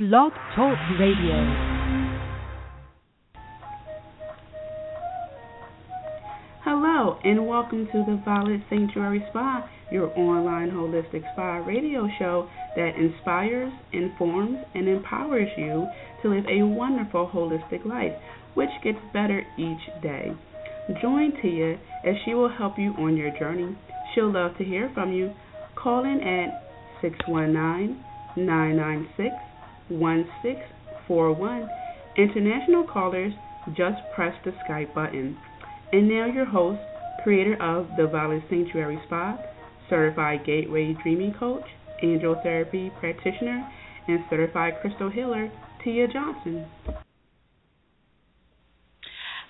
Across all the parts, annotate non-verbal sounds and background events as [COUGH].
Blog Talk Radio. Hello, and welcome to the Violet Sanctuary Spa, your online holistic spa radio show that inspires, informs, and empowers you to live a wonderful holistic life, which gets better each day. Join Tia as she will help you on your journey. She'll love to hear from you. Call in at 619 996 1641. International callers just press the Skype button. And now, your host, creator of the Violet Sanctuary Spa, certified Gateway Dreaming Coach, angel therapy practitioner, and certified crystal healer, Tia Johnson.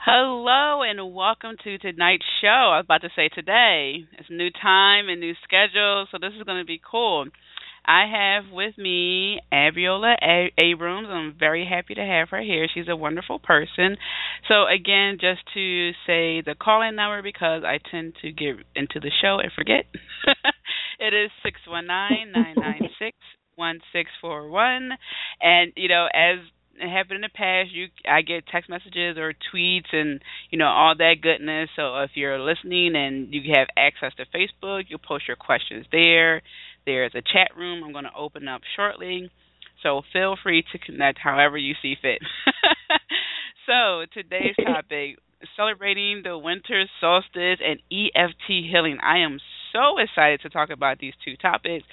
Hello and welcome to tonight's show. I was about to say today. It's new time and new schedule, so this is going to be cool. I have with me Abiola Abrams. I'm very happy to have her here. She's a wonderful person. So again, just to say the call-in number because I tend to get into the show and forget. [LAUGHS] it is six one nine nine nine six one six four one, and you know as it happened in the past you i get text messages or tweets and you know all that goodness so if you're listening and you have access to facebook you post your questions there there's a chat room I'm going to open up shortly. So feel free to connect however you see fit. [LAUGHS] so today's [LAUGHS] topic celebrating the winter solstice and EFT healing. I am so excited to talk about these two topics,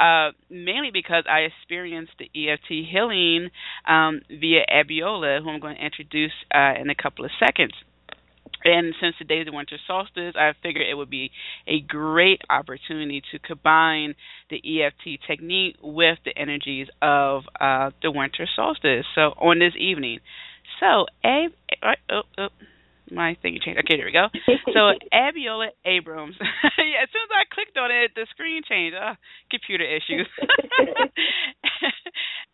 uh, mainly because I experienced the EFT healing um, via Abiola, who I'm going to introduce uh, in a couple of seconds. And since today's the winter solstice, I figured it would be a great opportunity to combine the EFT technique with the energies of uh, the winter solstice. So on this evening, so a oh, oh, my thing changed. Okay, there we go. So [LAUGHS] Abiola Abrams. [LAUGHS] yeah, as soon as I clicked on it, the screen changed. Oh, computer issues. [LAUGHS]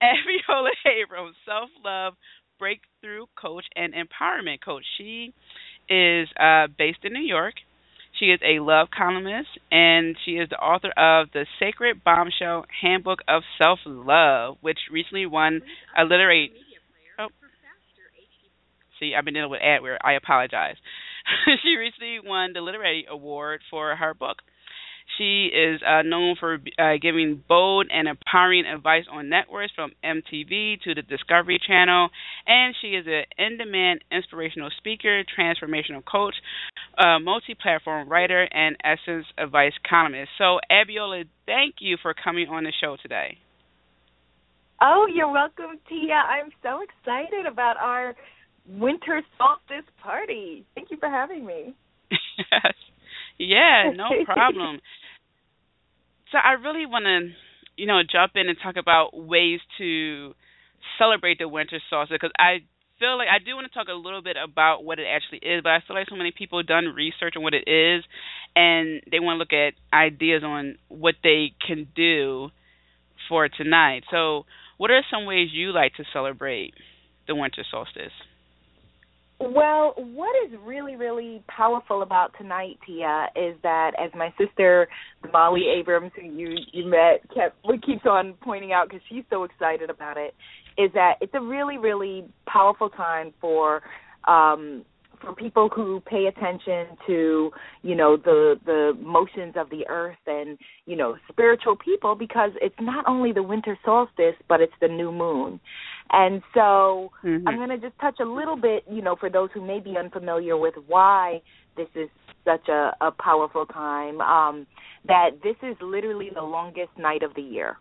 Abiola Abrams, self love breakthrough coach and empowerment coach. She is uh, based in New York. She is a love columnist, and she is the author of The Sacred Bombshell Handbook of Self Love, which recently won a literary. Oh. See, I've been dealing with adware. I apologize. [LAUGHS] she recently won the literary award for her book. She is uh, known for uh, giving bold and empowering advice on networks from MTV to the Discovery Channel, and she is an in demand inspirational speaker, transformational coach, uh, multi platform writer, and Essence Advice columnist. So, Abiola, thank you for coming on the show today. Oh, you're welcome, Tia. I'm so excited about our winter solstice party. Thank you for having me. [LAUGHS] Yeah, [LAUGHS] no problem. so I really want to, you know, jump in and talk about ways to celebrate the winter solstice because I feel like I do want to talk a little bit about what it actually is, but I feel like so many people have done research on what it is and they want to look at ideas on what they can do for tonight. So, what are some ways you like to celebrate the winter solstice? Well, what is really, really powerful about tonight, Tia, is that as my sister Molly Abrams, who you you met, kept keeps on pointing out because she's so excited about it, is that it's a really, really powerful time for um for people who pay attention to you know the the motions of the earth and you know spiritual people because it's not only the winter solstice but it's the new moon and so mm-hmm. i'm going to just touch a little bit you know for those who may be unfamiliar with why this is such a, a powerful time um that this is literally the longest night of the year.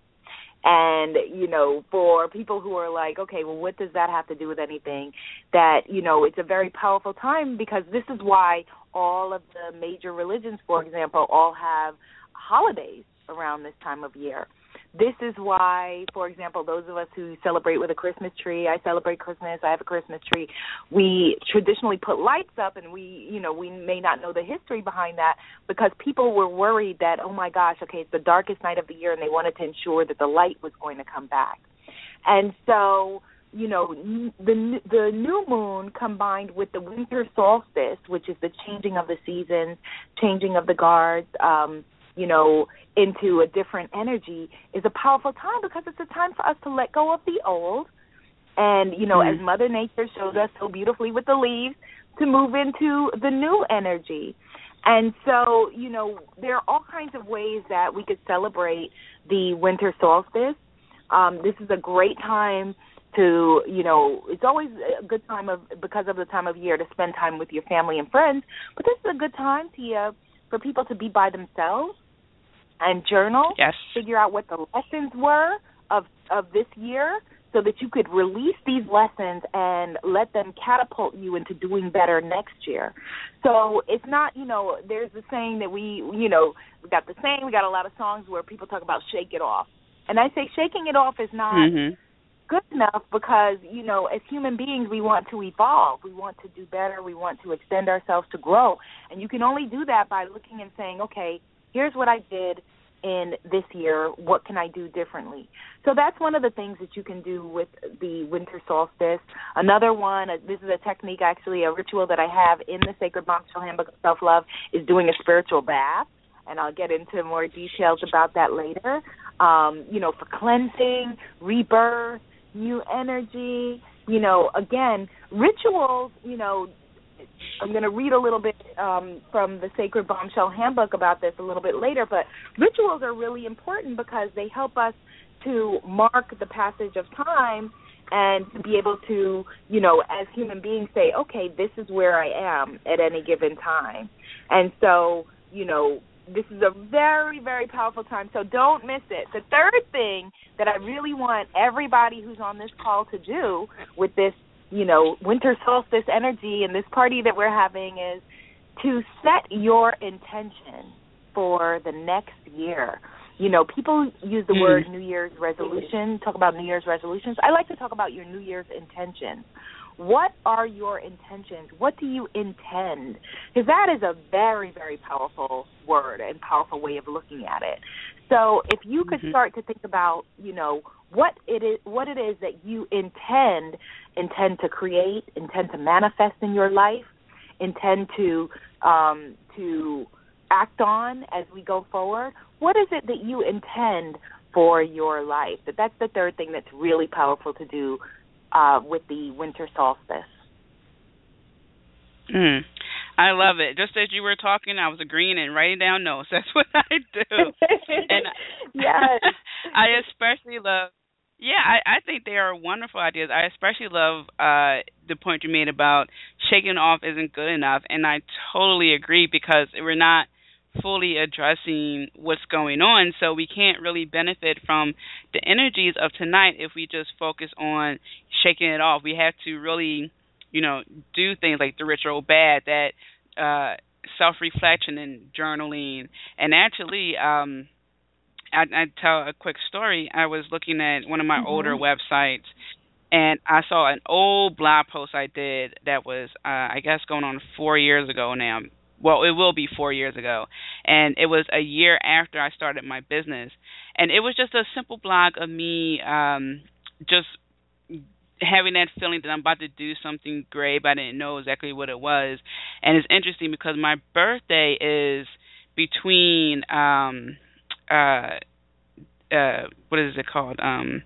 And you know for people who are like okay well what does that have to do with anything? That you know it's a very powerful time because this is why all of the major religions for example all have holidays around this time of year this is why, for example, those of us who celebrate with a Christmas tree, I celebrate Christmas, I have a Christmas tree, we traditionally put lights up and we, you know, we may not know the history behind that because people were worried that, oh my gosh, okay, it's the darkest night of the year and they wanted to ensure that the light was going to come back. And so, you know the the new moon combined with the winter solstice which is the changing of the seasons changing of the guards um you know, into a different energy is a powerful time because it's a time for us to let go of the old and, you know, mm-hmm. as Mother Nature shows us so beautifully with the leaves, to move into the new energy. And so, you know, there are all kinds of ways that we could celebrate the winter solstice. Um, this is a great time to, you know, it's always a good time of because of the time of year to spend time with your family and friends. But this is a good time, Tia, for people to be by themselves and journal. Yes. Figure out what the lessons were of of this year so that you could release these lessons and let them catapult you into doing better next year. So it's not, you know, there's the saying that we, you know, we got the saying, we got a lot of songs where people talk about shake it off. And I say shaking it off is not mm-hmm. good enough because, you know, as human beings, we want to evolve. We want to do better. We want to extend ourselves to grow. And you can only do that by looking and saying, okay, here's what I did in this year? What can I do differently? So that's one of the things that you can do with the winter solstice. Another one, uh, this is a technique actually, a ritual that I have in the Sacred Bombshell Handbook of Self Love, is doing a spiritual bath. And I'll get into more details about that later. Um, you know, for cleansing, rebirth, new energy. You know, again, rituals, you know, I'm going to read a little bit um, from the Sacred Bombshell Handbook about this a little bit later, but rituals are really important because they help us to mark the passage of time and to be able to, you know, as human beings say, okay, this is where I am at any given time. And so, you know, this is a very, very powerful time. So don't miss it. The third thing that I really want everybody who's on this call to do with this you know, winter solstice energy and this party that we're having is to set your intention for the next year. You know, people use the mm. word New Year's resolution, talk about New Year's resolutions. I like to talk about your New Year's intentions. What are your intentions? What do you intend? Because that is a very, very powerful word and powerful way of looking at it. So if you could mm-hmm. start to think about, you know, what it is what it is that you intend intend to create, intend to manifest in your life, intend to um, to act on as we go forward. What is it that you intend for your life? But that's the third thing that's really powerful to do uh, with the winter solstice. Mm. I love it. Just as you were talking, I was agreeing and writing down notes. [LAUGHS] That's what I do. [LAUGHS] and yes. [LAUGHS] I especially love yeah, I, I think they are wonderful ideas. I especially love uh, the point you made about shaking off isn't good enough, and I totally agree because we're not fully addressing what's going on, so we can't really benefit from the energies of tonight if we just focus on shaking it off. We have to really, you know, do things like the ritual bath, that uh, self reflection and journaling, and actually. um I, I tell a quick story. I was looking at one of my mm-hmm. older websites, and I saw an old blog post I did that was, uh, I guess, going on four years ago now. Well, it will be four years ago, and it was a year after I started my business, and it was just a simple blog of me, um, just having that feeling that I'm about to do something great, but I didn't know exactly what it was. And it's interesting because my birthday is between um uh uh what is it called? Um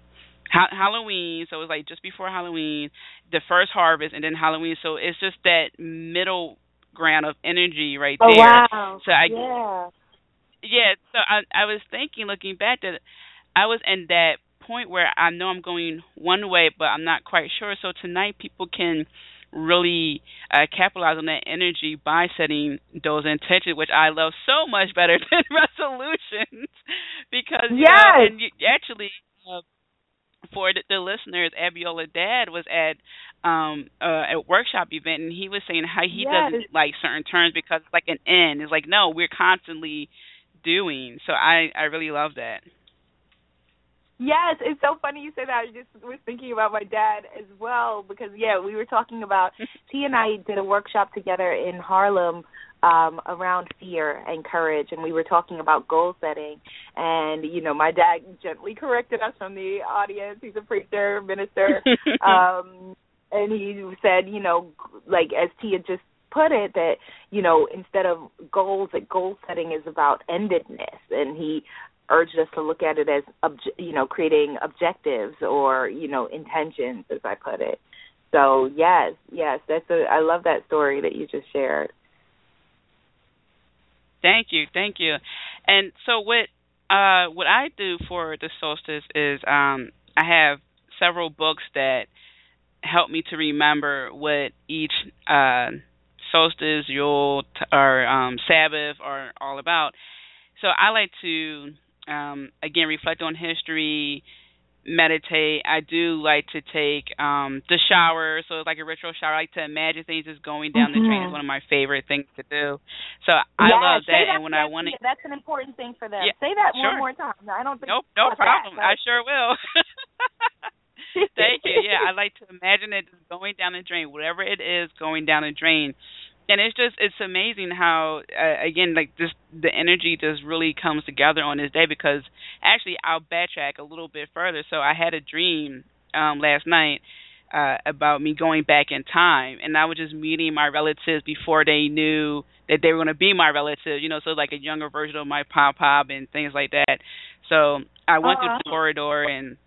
ha- Halloween. So it was like just before Halloween the first harvest and then Halloween. So it's just that middle ground of energy right oh, there. wow. so I yeah. Yeah so I I was thinking looking back that I was in that point where I know I'm going one way but I'm not quite sure. So tonight people can really uh, capitalize on that energy by setting those intentions, which I love so much better [LAUGHS] than resolutions because know, and you, actually uh, for the, the listeners, Abiola Dad was at um uh, a workshop event and he was saying how he yes. doesn't like certain terms because it's like an end. It's like no, we're constantly doing. So I I really love that. Yes, it's so funny you say that. I just was thinking about my dad as well because yeah, we were talking about [LAUGHS] he and I did a workshop together in Harlem um around fear and courage and we were talking about goal setting. And you know my dad gently corrected us from the audience. He's a preacher minister. [LAUGHS] Um and he said you know like as tia just put it that you know instead of goals that goal setting is about endedness. And he urged us to look at it as obje- you know creating objectives or you know intentions as i put it. So yes yes that's a i love that story that you just shared. Thank you thank you. And so what uh what i do for the solstice is um i have several books that help me to remember what each uh solstice yule or um sabbath are all about. So i like to um, again reflect on history meditate. I do like to take um the shower. So it's like a ritual shower. I like to imagine things just going down mm-hmm. the drain is one of my favorite things to do. So i yeah, love that, that and when i want to that's an important thing for them. Yeah, say that sure. one more time. I don't think nope no problem. that, i sure will. [LAUGHS] Thank you. Yeah i like to imagine it going down the drain. Whatever it is going down the drain and it's just it's amazing how uh, again like this the energy just really comes together on this day because actually I'll backtrack a little bit further. So I had a dream um last night uh about me going back in time and I was just meeting my relatives before they knew that they were going to be my relatives, you know, so like a younger version of my pop pop and things like that. So I went uh-huh. through the corridor and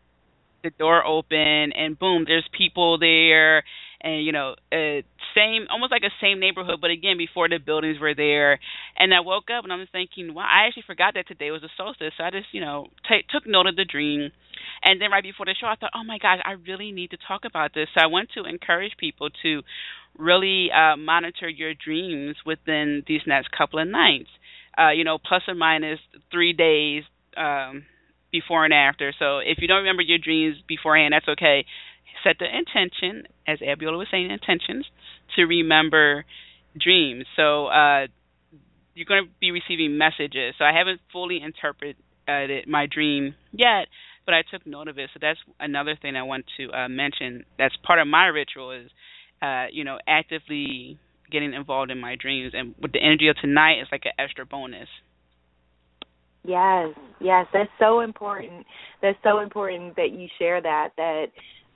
the door open and boom, there's people there and you know, uh, same almost like a same neighborhood, but again before the buildings were there. And I woke up and I was thinking, wow, I actually forgot that today was a solstice. So I just you know t- took note of the dream. And then right before the show, I thought, oh my gosh, I really need to talk about this. So I want to encourage people to really uh, monitor your dreams within these next couple of nights. Uh, you know, plus or minus three days um, before and after. So if you don't remember your dreams beforehand, that's okay set the intention, as Abiola was saying, intentions to remember dreams. So uh, you're going to be receiving messages. So I haven't fully interpreted my dream yet, but I took note of it. So that's another thing I want to uh, mention. That's part of my ritual is, uh, you know, actively getting involved in my dreams. And with the energy of tonight, it's like an extra bonus. Yes, yes, that's so important. That's so important that you share that. That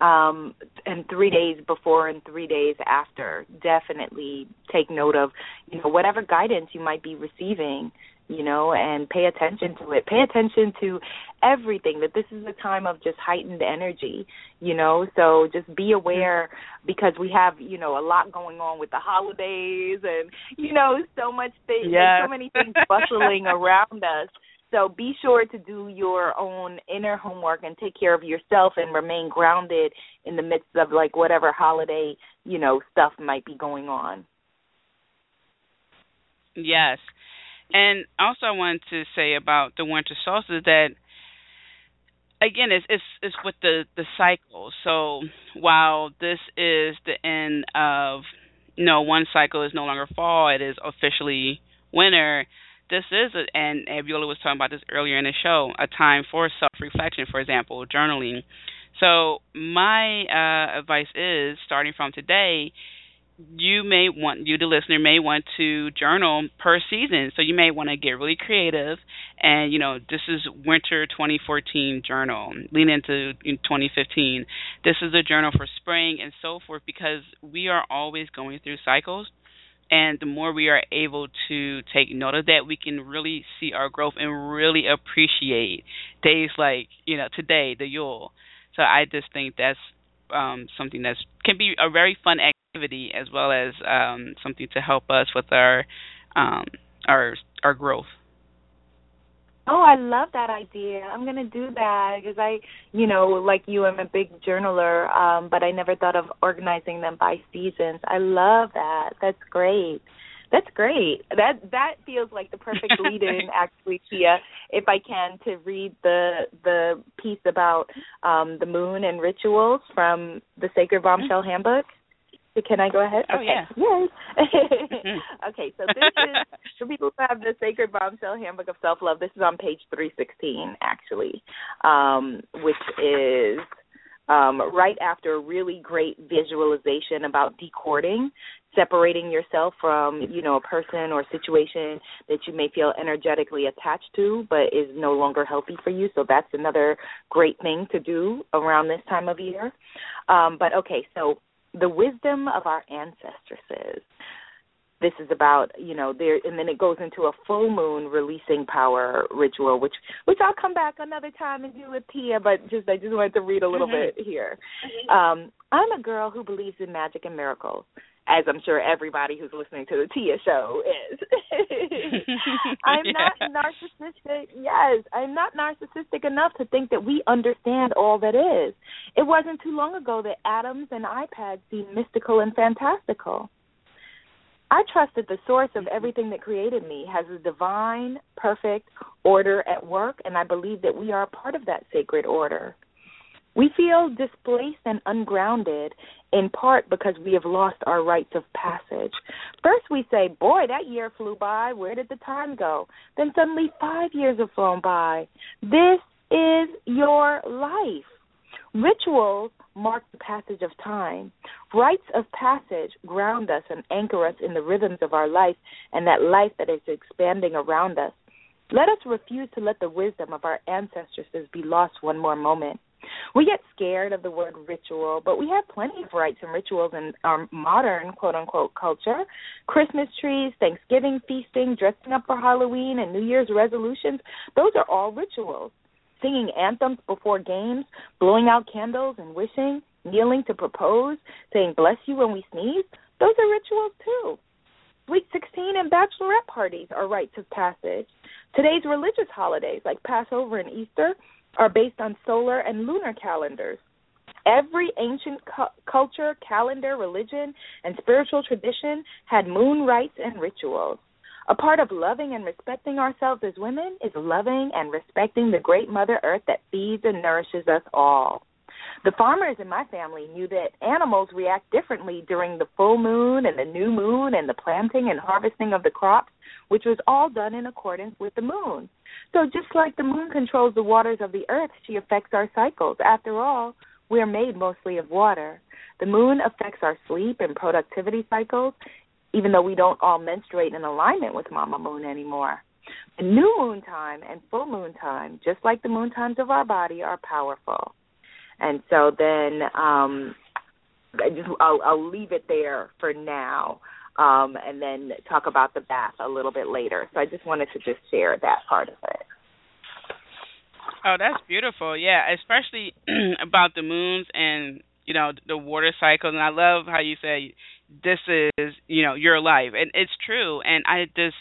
um, and three days before and three days after, definitely take note of, you know, whatever guidance you might be receiving, you know, and pay attention to it. Pay attention to everything, that this is a time of just heightened energy, you know, so just be aware because we have, you know, a lot going on with the holidays and, you know, so much things, yes. so many things bustling [LAUGHS] around us so be sure to do your own inner homework and take care of yourself and remain grounded in the midst of like whatever holiday, you know, stuff might be going on. Yes. And also I wanted to say about the winter solstice that again it's it's it's with the the cycle. So while this is the end of you know, one cycle is no longer fall, it is officially winter this is, a, and Abiola was talking about this earlier in the show, a time for self reflection, for example, journaling. So, my uh, advice is starting from today, you may want, you, the listener, may want to journal per season. So, you may want to get really creative. And, you know, this is winter 2014 journal, lean into 2015. This is a journal for spring and so forth because we are always going through cycles and the more we are able to take note of that we can really see our growth and really appreciate days like you know today the yule. So i just think that's um something that can be a very fun activity as well as um something to help us with our um our our growth Oh, I love that idea. I'm going to do that because I, you know, like you, I'm a big journaler, um, but I never thought of organizing them by seasons. I love that. That's great. That's great. That that feels like the perfect [LAUGHS] lead in actually, Tia, if I can, to read the the piece about um the moon and rituals from the Sacred Bombshell Handbook. Can I go ahead? Oh okay. yeah. Yes. [LAUGHS] okay, so this is [LAUGHS] for people who have the Sacred Bombshell Handbook of Self Love. This is on page three sixteen, actually, um, which is um, right after a really great visualization about decording, separating yourself from you know a person or situation that you may feel energetically attached to, but is no longer healthy for you. So that's another great thing to do around this time of year. Um, but okay, so the wisdom of our ancestresses. this is about you know there and then it goes into a full moon releasing power ritual which which I'll come back another time and do with Tia but just I just wanted to read a little mm-hmm. bit here. Um I'm a girl who believes in magic and miracles as I'm sure everybody who's listening to the Tia show is. [LAUGHS] I'm yeah. not narcissistic. Yes, I'm not narcissistic enough to think that we understand all that is. It wasn't too long ago that atoms and iPads seemed mystical and fantastical. I trust that the source of everything that created me has a divine, perfect order at work, and I believe that we are a part of that sacred order. We feel displaced and ungrounded in part because we have lost our rites of passage. First, we say, Boy, that year flew by. Where did the time go? Then suddenly, five years have flown by. This is your life. Rituals mark the passage of time. Rites of passage ground us and anchor us in the rhythms of our life and that life that is expanding around us. Let us refuse to let the wisdom of our ancestors be lost one more moment. We get scared of the word ritual, but we have plenty of rites and rituals in our modern quote unquote culture. Christmas trees, Thanksgiving feasting, dressing up for Halloween, and New Year's resolutions, those are all rituals singing anthems before games, blowing out candles and wishing, kneeling to propose, saying bless you when we sneeze, those are rituals too. Sweet 16 and bachelorette parties are rites of passage. Today's religious holidays, like Passover and Easter, are based on solar and lunar calendars. Every ancient cu- culture, calendar, religion, and spiritual tradition had moon rites and rituals. A part of loving and respecting ourselves as women is loving and respecting the great Mother Earth that feeds and nourishes us all. The farmers in my family knew that animals react differently during the full moon and the new moon and the planting and harvesting of the crops, which was all done in accordance with the moon. So just like the moon controls the waters of the earth, she affects our cycles. After all, we are made mostly of water. The moon affects our sleep and productivity cycles, even though we don't all menstruate in alignment with Mama Moon anymore. The new moon time and full moon time, just like the moon times of our body, are powerful. And so then um I just I'll, I'll leave it there for now, um, and then talk about the bath a little bit later. So I just wanted to just share that part of it. Oh, that's beautiful. Yeah, especially [CLEARS THROAT] about the moons and you know the water cycles. And I love how you say this is you know your life and it's true and i just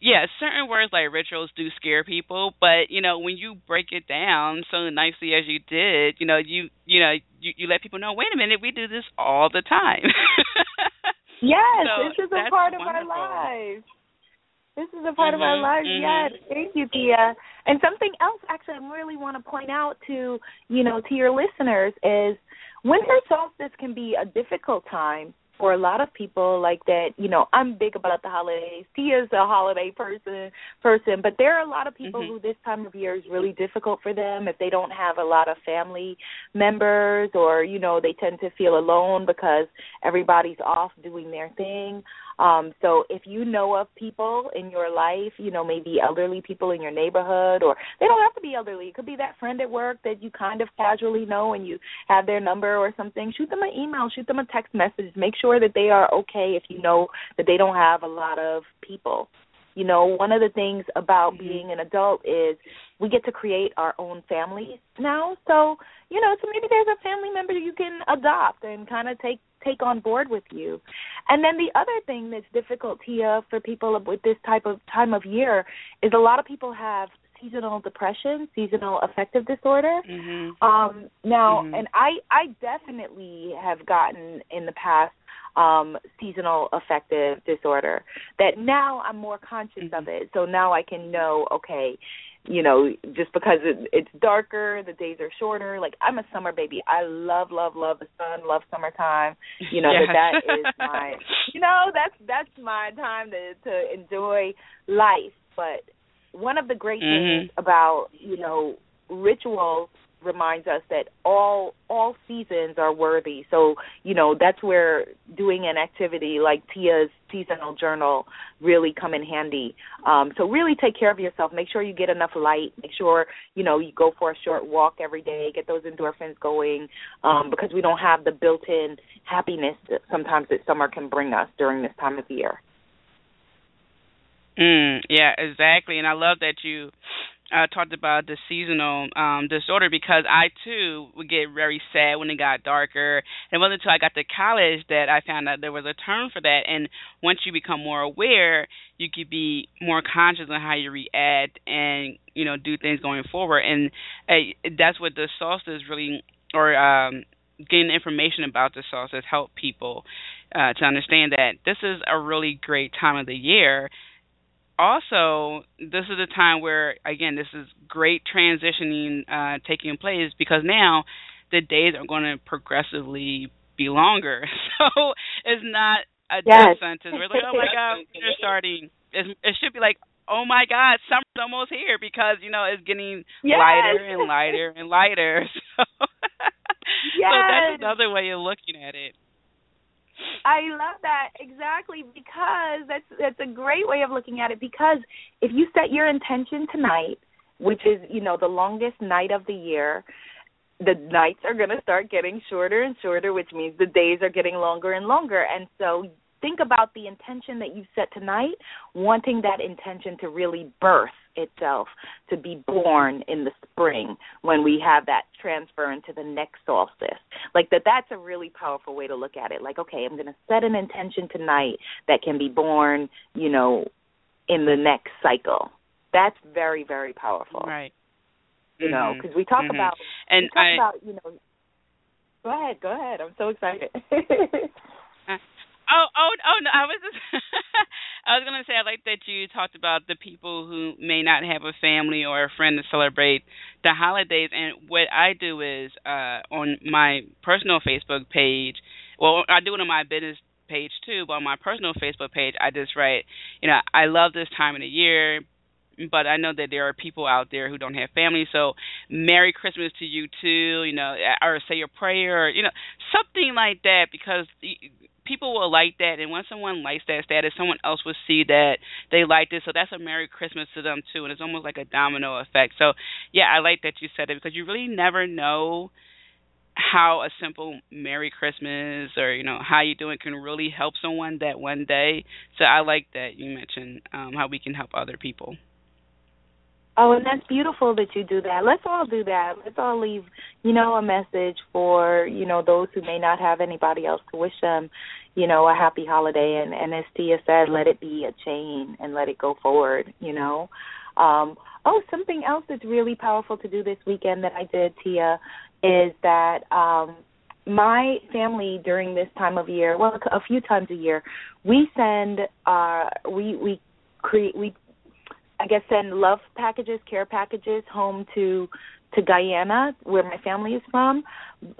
yeah certain words like rituals do scare people but you know when you break it down so nicely as you did you know you you know you, you let people know wait a minute we do this all the time [LAUGHS] yes so this is a part of wonderful. our lives this is a part mm-hmm, of our lives. Mm-hmm. Yes, thank you, Tia. And something else, actually, I really want to point out to you know to your listeners is winter solstice can be a difficult time for a lot of people like that you know i'm big about the holidays tia's a holiday person person but there are a lot of people mm-hmm. who this time of year is really difficult for them if they don't have a lot of family members or you know they tend to feel alone because everybody's off doing their thing um, so if you know of people in your life, you know, maybe elderly people in your neighborhood, or they don't have to be elderly. It could be that friend at work that you kind of casually know and you have their number or something. Shoot them an email, shoot them a text message. Make sure that they are okay if you know that they don't have a lot of people. You know, one of the things about mm-hmm. being an adult is we get to create our own families now. So, you know, so maybe there's a family member you can adopt and kind of take take on board with you. And then the other thing that's difficult, Tia, for people with this type of time of year is a lot of people have seasonal depression, seasonal affective disorder. Mm-hmm. Um, now, mm-hmm. and I I definitely have gotten in the past um seasonal affective disorder that now I'm more conscious mm-hmm. of it. So now I can know, okay, you know, just because it, it's darker, the days are shorter. Like I'm a summer baby. I love, love, love the sun, love summertime. You know yes. that that is [LAUGHS] my, you know, that's that's my time to to enjoy life. But one of the great mm-hmm. things about you know rituals reminds us that all all seasons are worthy. So, you know, that's where doing an activity like Tia's seasonal journal really come in handy. Um, so really take care of yourself. Make sure you get enough light. Make sure, you know, you go for a short walk every day, get those endorphins going, um, because we don't have the built in happiness that sometimes that summer can bring us during this time of year. Mm, yeah, exactly. And I love that you uh, talked about the seasonal um, disorder because I too would get very sad when it got darker. And it wasn't until I got to college that I found out there was a term for that. And once you become more aware, you could be more conscious on how you react and you know do things going forward. And uh, that's what the solstice really, or um, getting information about the solstice, help people uh, to understand that this is a really great time of the year also this is a time where again this is great transitioning uh, taking place because now the days are going to progressively be longer [LAUGHS] so it's not a yes. death sentence we're like oh my god we're starting it's, it should be like oh my god summer's almost here because you know it's getting yes. lighter and lighter and lighter [LAUGHS] so, yes. [LAUGHS] so that's another way of looking at it I love that exactly because that's that's a great way of looking at it because if you set your intention tonight, which is, you know, the longest night of the year, the nights are going to start getting shorter and shorter, which means the days are getting longer and longer. And so think about the intention that you set tonight, wanting that intention to really birth itself, to be born in the spring when we have that transfer into the next solstice. Like that that's a really powerful way to look at it. Like, okay, I'm gonna set an intention tonight that can be born, you know, in the next cycle. That's very, very powerful. Right. You mm-hmm. know, because we talk mm-hmm. about and we talk I, about, you know Go ahead, go ahead. I'm so excited. [LAUGHS] Oh, oh, oh no! I was just, [LAUGHS] I was gonna say I like that you talked about the people who may not have a family or a friend to celebrate the holidays. And what I do is uh on my personal Facebook page. Well, I do it on my business page too, but on my personal Facebook page, I just write, you know, I love this time of the year but I know that there are people out there who don't have family. So, Merry Christmas to you too. You know, or say your prayer, or you know, something like that, because people will like that, and when someone likes that status, someone else will see that they liked it. So that's a Merry Christmas to them too, and it's almost like a domino effect. So yeah, I like that you said it because you really never know how a simple Merry Christmas or you know how you doing can really help someone that one day. So I like that you mentioned um, how we can help other people. Oh, and that's beautiful that you do that. Let's all do that. Let's all leave, you know, a message for, you know, those who may not have anybody else to wish them, you know, a happy holiday and, and as Tia said, let it be a chain and let it go forward, you know. Um, oh, something else that's really powerful to do this weekend that I did, Tia, is that um my family during this time of year, well, a few times a year, we send uh we we create we I guess send love packages, care packages home to to Guyana, where my family is from.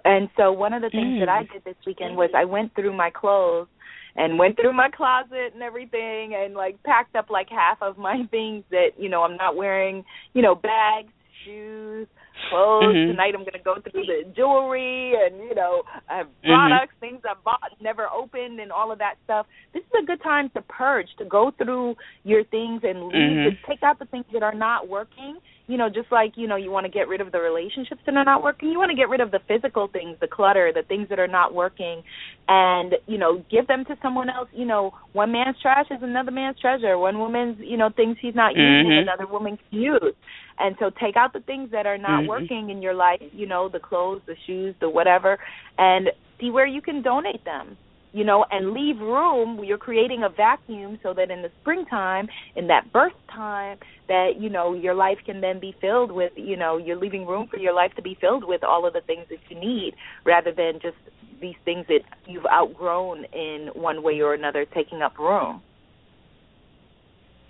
And so one of the things mm. that I did this weekend was I went through my clothes and went through my closet and everything and like packed up like half of my [LAUGHS] things that, you know, I'm not wearing, you know, bags, shoes, clothes. Mm-hmm. Tonight I'm gonna go through the jewelry and you know I have mm-hmm. products, mm-hmm. things I bought never opened, and all of that stuff. This is a good time to purge, to go through your things and leave, mm-hmm. to take out the things that are not working. You know, just like you know, you want to get rid of the relationships that are not working. You want to get rid of the physical things, the clutter, the things that are not working, and you know, give them to someone else. You know, one man's trash is another man's treasure. One woman's you know things he's not using, mm-hmm. another woman can use. And so take out the things that are not mm-hmm. working in your life, you know, the clothes, the shoes, the whatever, and see where you can donate them. You know, and leave room. You're creating a vacuum so that in the springtime, in that birth time, that you know your life can then be filled with. You know, you're leaving room for your life to be filled with all of the things that you need, rather than just these things that you've outgrown in one way or another taking up room.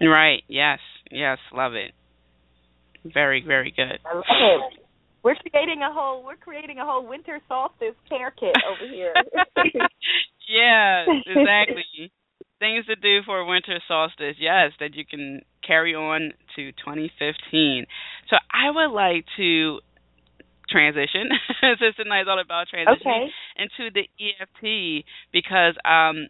Right. Yes. Yes. Love it. Very, very good. I love it. We're creating a whole we're creating a whole winter solstice care kit over here. [LAUGHS] yeah, [LAUGHS] exactly. Things to do for winter solstice, yes, that you can carry on to 2015. So I would like to transition. [LAUGHS] since tonight is all about transitioning okay. into the EFT because um,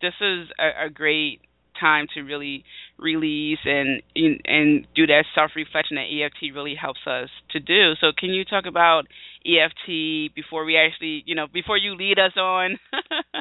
this is a, a great time to really release and and do that self reflection that EFT really helps us to do. So can you talk about EFT before we actually, you know, before you lead us on?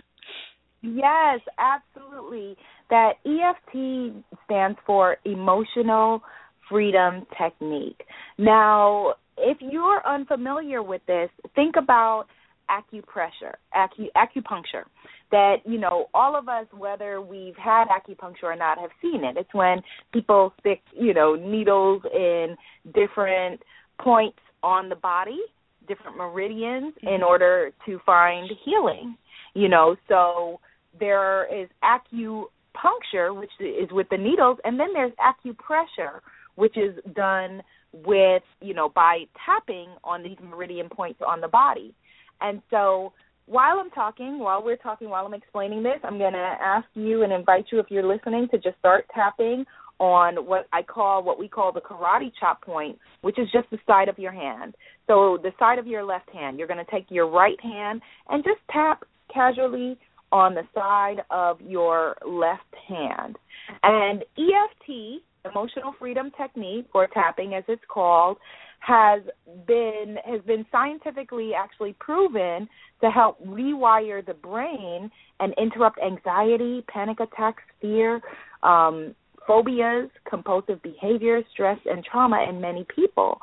[LAUGHS] yes, absolutely. That EFT stands for emotional freedom technique. Now, if you're unfamiliar with this, think about acupressure, acu- acupuncture that you know all of us whether we've had acupuncture or not have seen it. It's when people stick you know needles in different points on the body different meridians in mm-hmm. order to find healing you know. So there is acupuncture which is with the needles and then there's acupressure which is done with you know by tapping on these meridian points on the body. And so while I'm talking, while we're talking, while I'm explaining this, I'm going to ask you and invite you, if you're listening, to just start tapping on what I call, what we call the karate chop point, which is just the side of your hand. So the side of your left hand, you're going to take your right hand and just tap casually on the side of your left hand. And EFT, Emotional Freedom Technique, or tapping as it's called, has been has been scientifically actually proven to help rewire the brain and interrupt anxiety, panic attacks, fear, um, phobias, compulsive behavior, stress, and trauma in many people.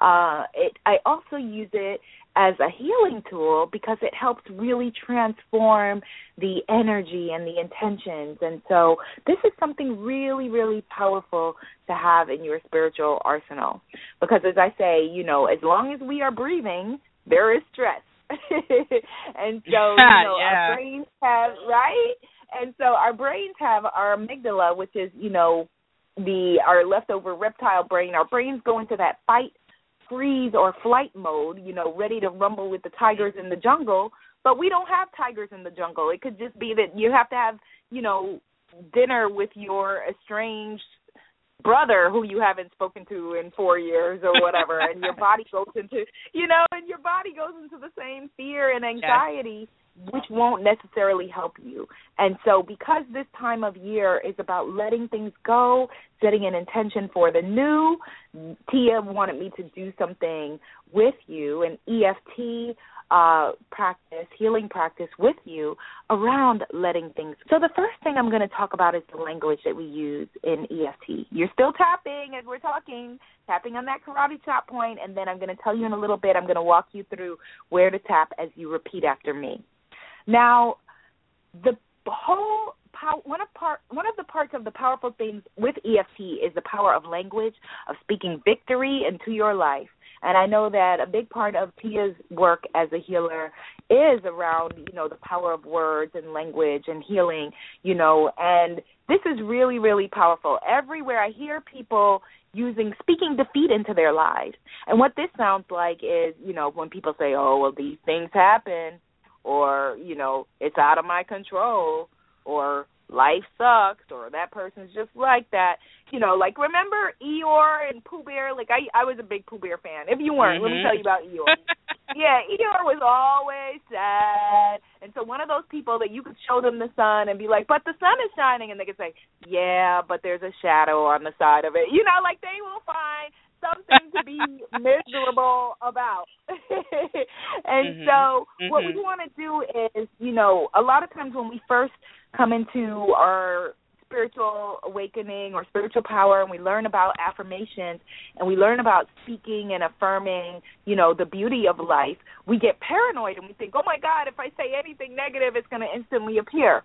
Uh, it, I also use it as a healing tool because it helps really transform the energy and the intentions. And so this is something really, really powerful to have in your spiritual arsenal. Because as I say, you know, as long as we are breathing, there is stress. [LAUGHS] and so, you [LAUGHS] know, yeah. our brains have right? And so our brains have our amygdala, which is, you know, the our leftover reptile brain. Our brains go into that fight freeze or flight mode, you know, ready to rumble with the tigers in the jungle. But we don't have tigers in the jungle. It could just be that you have to have, you know, dinner with your estranged brother who you haven't spoken to in four years or whatever and your [LAUGHS] body goes into you know and your body goes into the same fear and anxiety which won't necessarily help you. And so, because this time of year is about letting things go, setting an intention for the new, Tia wanted me to do something with you, an EFT uh, practice, healing practice with you around letting things. So the first thing I'm going to talk about is the language that we use in EFT. You're still tapping as we're talking, tapping on that karate chop point, and then I'm going to tell you in a little bit. I'm going to walk you through where to tap as you repeat after me. Now, the whole pow- one of part one of the parts of the powerful things with EFT is the power of language, of speaking victory into your life. And I know that a big part of Tia's work as a healer is around, you know, the power of words and language and healing, you know, and this is really, really powerful. Everywhere I hear people using speaking defeat into their lives. And what this sounds like is, you know, when people say, Oh, well these things happen or you know it's out of my control or life sucks or that person's just like that you know like remember eeyore and pooh bear like i i was a big pooh bear fan if you weren't mm-hmm. let me tell you about eeyore [LAUGHS] yeah eeyore was always sad and so one of those people that you could show them the sun and be like but the sun is shining and they could say yeah but there's a shadow on the side of it you know like they will find something to be [LAUGHS] miserable about. [LAUGHS] and mm-hmm. so mm-hmm. what we want to do is, you know, a lot of times when we first come into our spiritual awakening or spiritual power and we learn about affirmations and we learn about speaking and affirming, you know, the beauty of life, we get paranoid and we think, "Oh my god, if I say anything negative, it's going to instantly appear."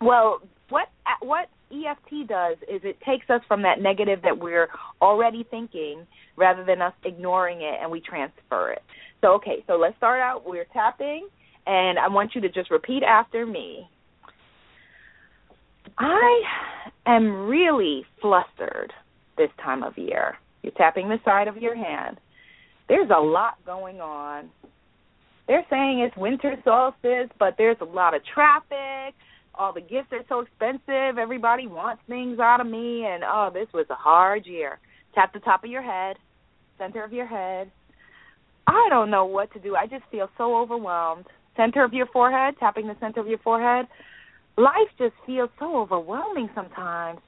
Well, what what EFT does is it takes us from that negative that we're already thinking rather than us ignoring it and we transfer it. So okay, so let's start out we're tapping and I want you to just repeat after me. I am really flustered this time of year. You're tapping the side of your hand. There's a lot going on. They're saying it's winter solstice, but there's a lot of traffic all the gifts are so expensive. Everybody wants things out of me, and oh, this was a hard year. Tap the top of your head, center of your head. I don't know what to do. I just feel so overwhelmed. Center of your forehead, tapping the center of your forehead. Life just feels so overwhelming sometimes.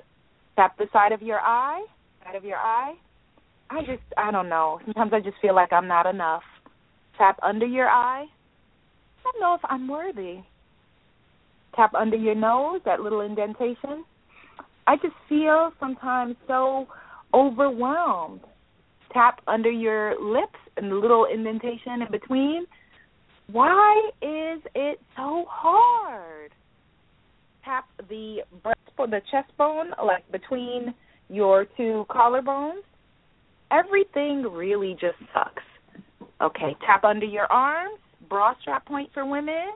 Tap the side of your eye, side of your eye. I just, I don't know. Sometimes I just feel like I'm not enough. Tap under your eye. I don't know if I'm worthy. Tap under your nose, that little indentation. I just feel sometimes so overwhelmed. Tap under your lips and the little indentation in between. Why is it so hard? Tap the breastbone, the chest bone, like between your two collarbones. Everything really just sucks. Okay, tap under your arms, bra strap point for women.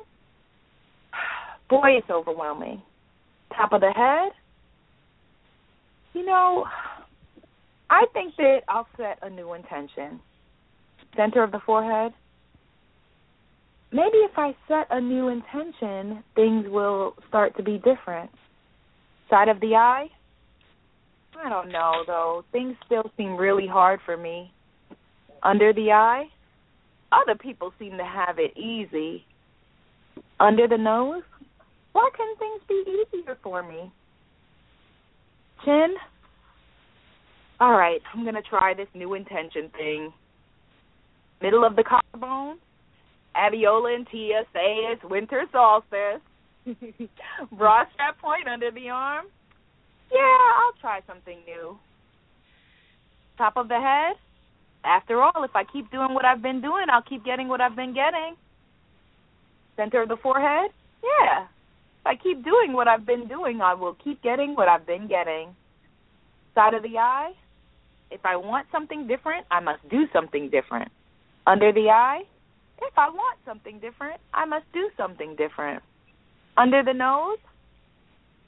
[SIGHS] Boy, it's overwhelming. Top of the head. You know, I think that I'll set a new intention. Center of the forehead. Maybe if I set a new intention, things will start to be different. Side of the eye. I don't know though. Things still seem really hard for me. Under the eye. Other people seem to have it easy. Under the nose. Why can things be easier for me? Chin. All right, I'm gonna try this new intention thing. Middle of the collarbone. Abiola and Tia say winter solstice. [LAUGHS] Bra strap point under the arm. Yeah, I'll try something new. Top of the head. After all, if I keep doing what I've been doing, I'll keep getting what I've been getting. Center of the forehead. Yeah. If I keep doing what I've been doing, I will keep getting what I've been getting. Side of the eye. If I want something different, I must do something different. Under the eye. If I want something different, I must do something different. Under the nose.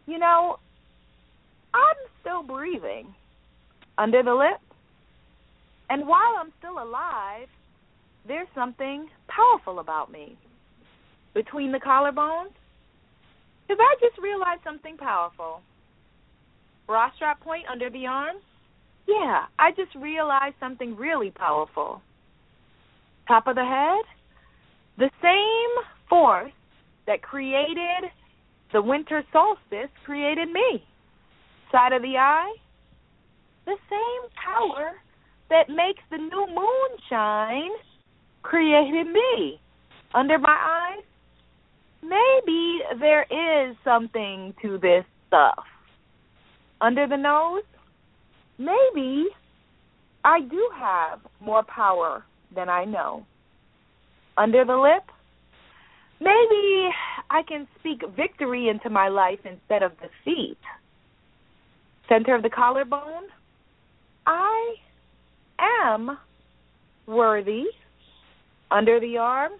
You know, I'm still breathing. Under the lip. And while I'm still alive, there's something powerful about me. Between the collarbones, because I just realized something powerful. Bra strap point under the arm? Yeah, I just realized something really powerful. Top of the head? The same force that created the winter solstice created me. Side of the eye? The same power that makes the new moon shine created me. Under my eyes? maybe there is something to this stuff. Under the nose, maybe I do have more power than I know. Under the lip, maybe I can speak victory into my life instead of defeat. Center of the collarbone, I am worthy. Under the arm,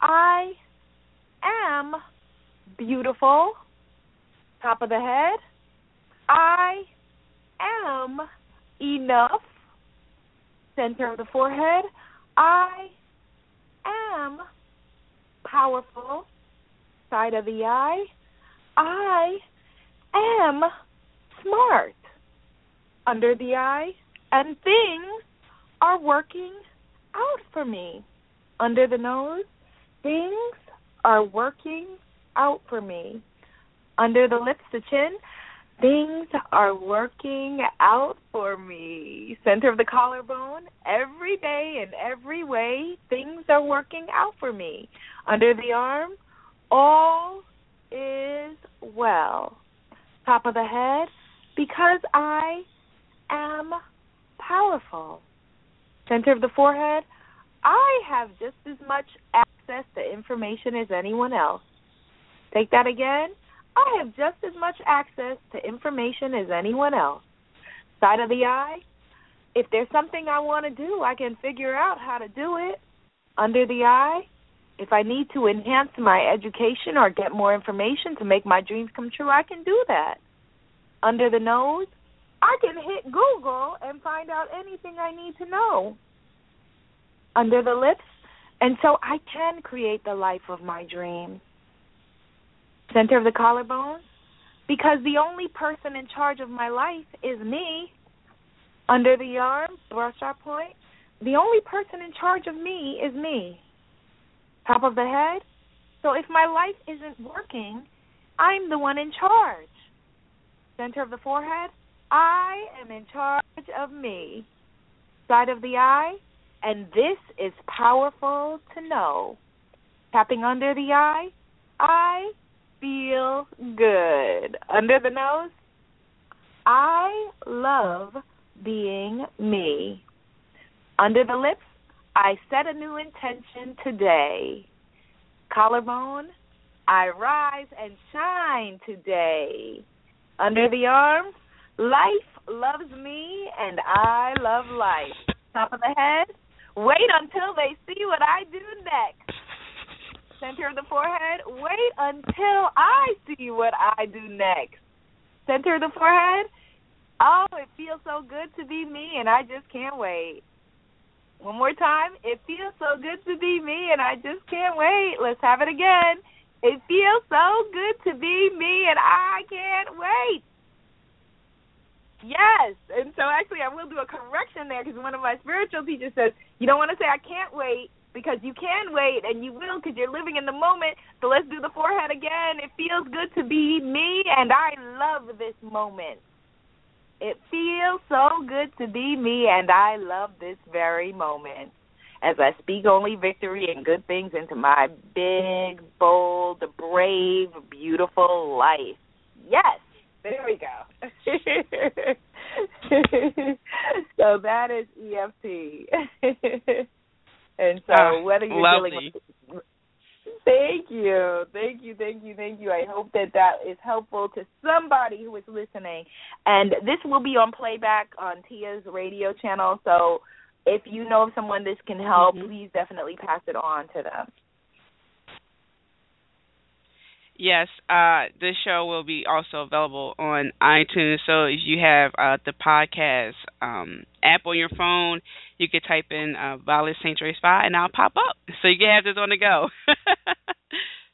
I am beautiful. Top of the head. I am enough. Center of the forehead. I am powerful. Side of the eye. I am smart. Under the eye. And things are working out for me. Under the nose. Things are working out for me. Under the lips, the chin, things are working out for me. Center of the collarbone, every day in every way, things are working out for me. Under the arm, all is well. Top of the head, because I am powerful. Center of the forehead, I have just as much access to information as anyone else. Take that again. I have just as much access to information as anyone else. Side of the eye, if there's something I want to do, I can figure out how to do it. Under the eye, if I need to enhance my education or get more information to make my dreams come true, I can do that. Under the nose, I can hit Google and find out anything I need to know. Under the lips, and so I can create the life of my dreams. Center of the collarbone, because the only person in charge of my life is me. Under the arm, bra strap point, the only person in charge of me is me. Top of the head. So if my life isn't working, I'm the one in charge. Center of the forehead. I am in charge of me. Side of the eye. And this is powerful to know. Tapping under the eye. I feel good. Under the nose. I love being me. Under the lips, I set a new intention today. Collarbone, I rise and shine today. Under the arms, life loves me and I love life. Top of the head, wait until they see what I do next. Center of the forehead, wait until I see what I do next. Center of the forehead, oh, it feels so good to be me and I just can't wait. One more time. It feels so good to be me, and I just can't wait. Let's have it again. It feels so good to be me, and I can't wait. Yes, and so actually, I will do a correction there because one of my spiritual teachers says you don't want to say I can't wait because you can wait and you will because you're living in the moment. So let's do the forehead again. It feels good to be me, and I love this moment. It feels so good to be me, and I love this very moment as I speak only victory and good things into my big, bold, brave, beautiful life. Yes, there we go. [LAUGHS] so that is EFT. [LAUGHS] and so oh, whether you're lovely. dealing with Thank you. Thank you. Thank you. Thank you. I hope that that is helpful to somebody who is listening. And this will be on playback on Tia's radio channel. So if you know of someone this can help, Mhm. please definitely pass it on to them. Yes, uh, this show will be also available on iTunes. So if you have uh, the podcast um, app on your phone, you could type in uh, Violet Sanctuary Spa, and I'll pop up. So you can have this on the go. [LAUGHS]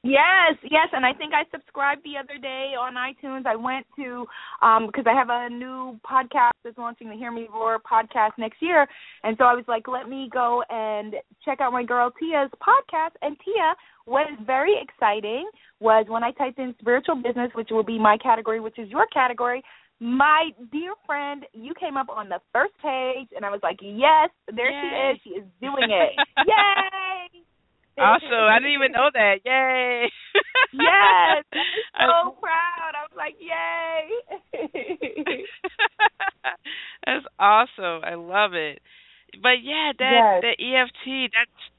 Yes, yes, and I think I subscribed the other day on iTunes. I went to um because I have a new podcast that's launching the Hear Me Roar podcast next year, and so I was like, let me go and check out my girl Tia's podcast. And Tia, what is very exciting was when I typed in spiritual business, which will be my category, which is your category. My dear friend, you came up on the first page, and I was like, yes, there she is. She is doing it. [LAUGHS] Yay! also, I didn't even know that. Yay! [LAUGHS] Yes, [LAUGHS] I- so proud. I was like, yay. That's awesome. I love it. But yeah, that Yes. the EFT, that's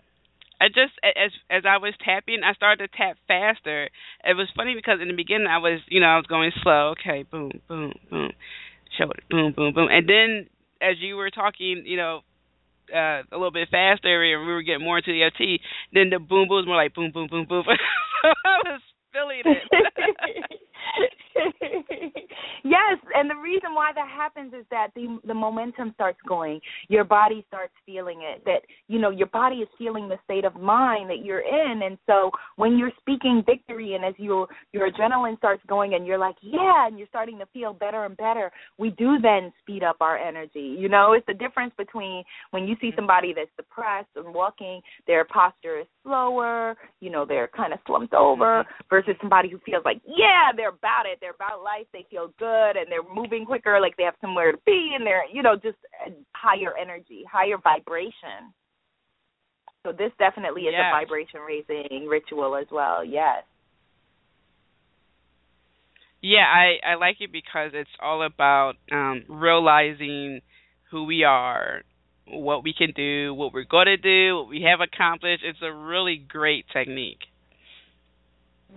I just as as I was tapping, I started to tap faster. It was funny because in the beginning I was, you know, I was going slow. Okay, boom, boom, boom, shoulder, boom, boom, boom, and then as you were talking, you know, uh, a little bit faster, and we were getting more into the EFT. Then the boom boom was more like boom, boom, boom, boom. so [LAUGHS] I was feeling it. [LAUGHS] [LAUGHS] yes, and the reason why that happens is that the the momentum starts going. Your body starts feeling it. That you know your body is feeling the state of mind that you're in, and so when you're speaking victory, and as your your adrenaline starts going, and you're like, yeah, and you're starting to feel better and better, we do then speed up our energy. You know, it's the difference between when you see somebody that's depressed and walking, their posture is slower. You know, they're kind of slumped over, mm-hmm. versus somebody who feels like, yeah, they're about it. They're about life. They feel good and they're moving quicker, like they have somewhere to be, and they're, you know, just higher energy, higher vibration. So this definitely is Yes. a vibration raising ritual as well. Yes. Yeah, I I like it because it's all about um realizing who we are, what we can do, what we're going to do, what we have accomplished. It's a really great technique.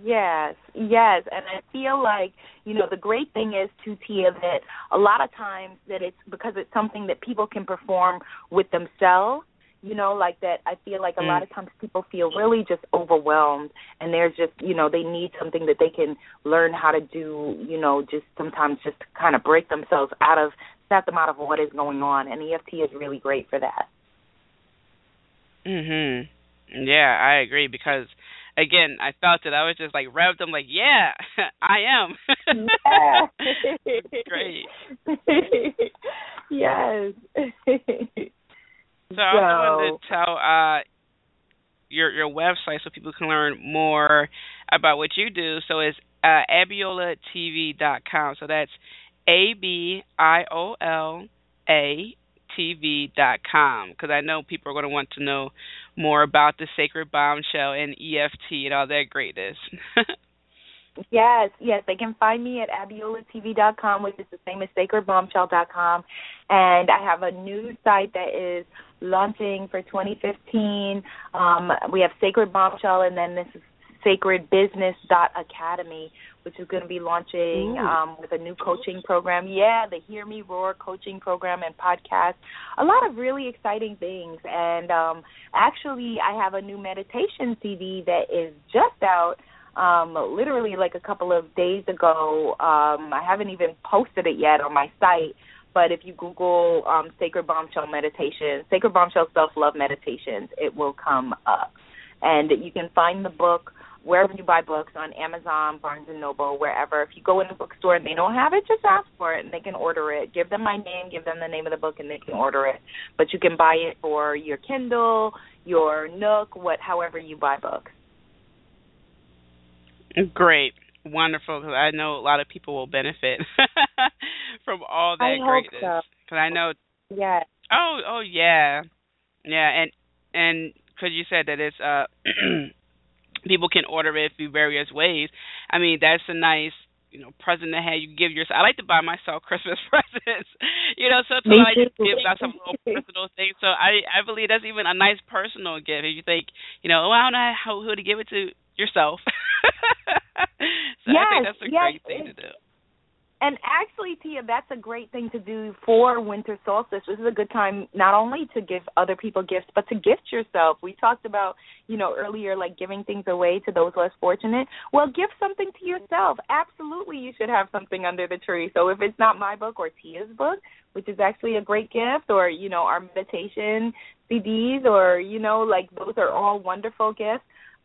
Yes, yes, and I feel like you know the great thing is too, Tia, that a lot of times that it's because it's something that people can perform with themselves. You know, like that. I feel like a Mm. lot of times people feel really just overwhelmed, and there's just you know they need something that they can learn how to do. You know, just sometimes just to kind of break themselves out of snap them out of what is going on, and EFT is really great for that. Mhm. Yeah, I agree because again, I felt it. I was just like revved. I'm like, yeah, [LAUGHS] I am. Yeah. [LAUGHS] Great. [LAUGHS] yes. So I also wanted to tell uh, your your website so people can learn more about what you do. So it's uh, abiolatv.com. So that's A B I O L A T V.com because I know people are going to want to know more about the Sacred Bombshell and EFT and all that greatness. [LAUGHS] Yes, yes, they can find me at abiolatv.com, which is the same as sacredbombshell.com. And I have a new site that is launching for 2015. Um, we have Sacred Bombshell, and then this is sacredbusiness.academy, which is going to be launching um, with a new coaching program. Yeah, the Hear Me Roar coaching program and podcast. A lot of really exciting things. And um, actually, I have a new meditation CD that is just out um, literally like a couple of days ago. Um, I haven't even posted it yet on my site, but if you Google um, Sacred Bombshell Meditation, Sacred Bombshell Self Love Meditations, it will come up. And you can find the book wherever you buy books on Amazon, Barnes and Noble, wherever. If you go in a bookstore and they don't have it, just ask for it and they can order it. Give them my name, give them the name of the book, and they can order it. But you can buy it for your Kindle, your Nook, what, however you buy books. Great, wonderful. Because I know a lot of people will benefit [LAUGHS] from all that I greatness. Because so. I know. Yeah. Oh, oh yeah, yeah, and and because you said that it's uh [CLEARS THROAT] people can order it through various ways. I mean, that's a nice you know present to have you give yourself. I like to buy myself [LAUGHS] Christmas presents. you know, so I like too. give myself little [LAUGHS] personal things. So I I believe that's even a nice personal gift. If you think you know, oh, I don't know how who to give it to yourself. [LAUGHS] so I think Yes, that's a yes. great thing to do. And actually, Tia, that's a great thing to do for winter solstice. This is a good time not only to give other people gifts, but to gift yourself. We talked about, you know, earlier, like giving things away to those less fortunate. Well, give something to yourself. Absolutely, you should have something under the tree. So if it's not my book or Tia's book, which is actually a great gift, or, you know, our meditation CDs, or, you know, like those are all wonderful gifts.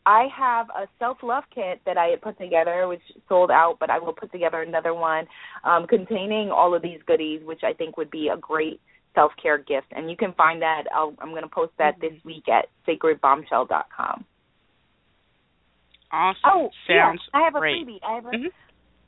I have a self love kit that I had put together, which sold out, but I will put together another one um, containing all of these goodies, which I think would be a great self care gift. And you can find that. I'll, I'm going to post that this week at sacredbombshell.com. Awesome. Oh, Sounds yeah, I have a great. freebie. I have a Mhm.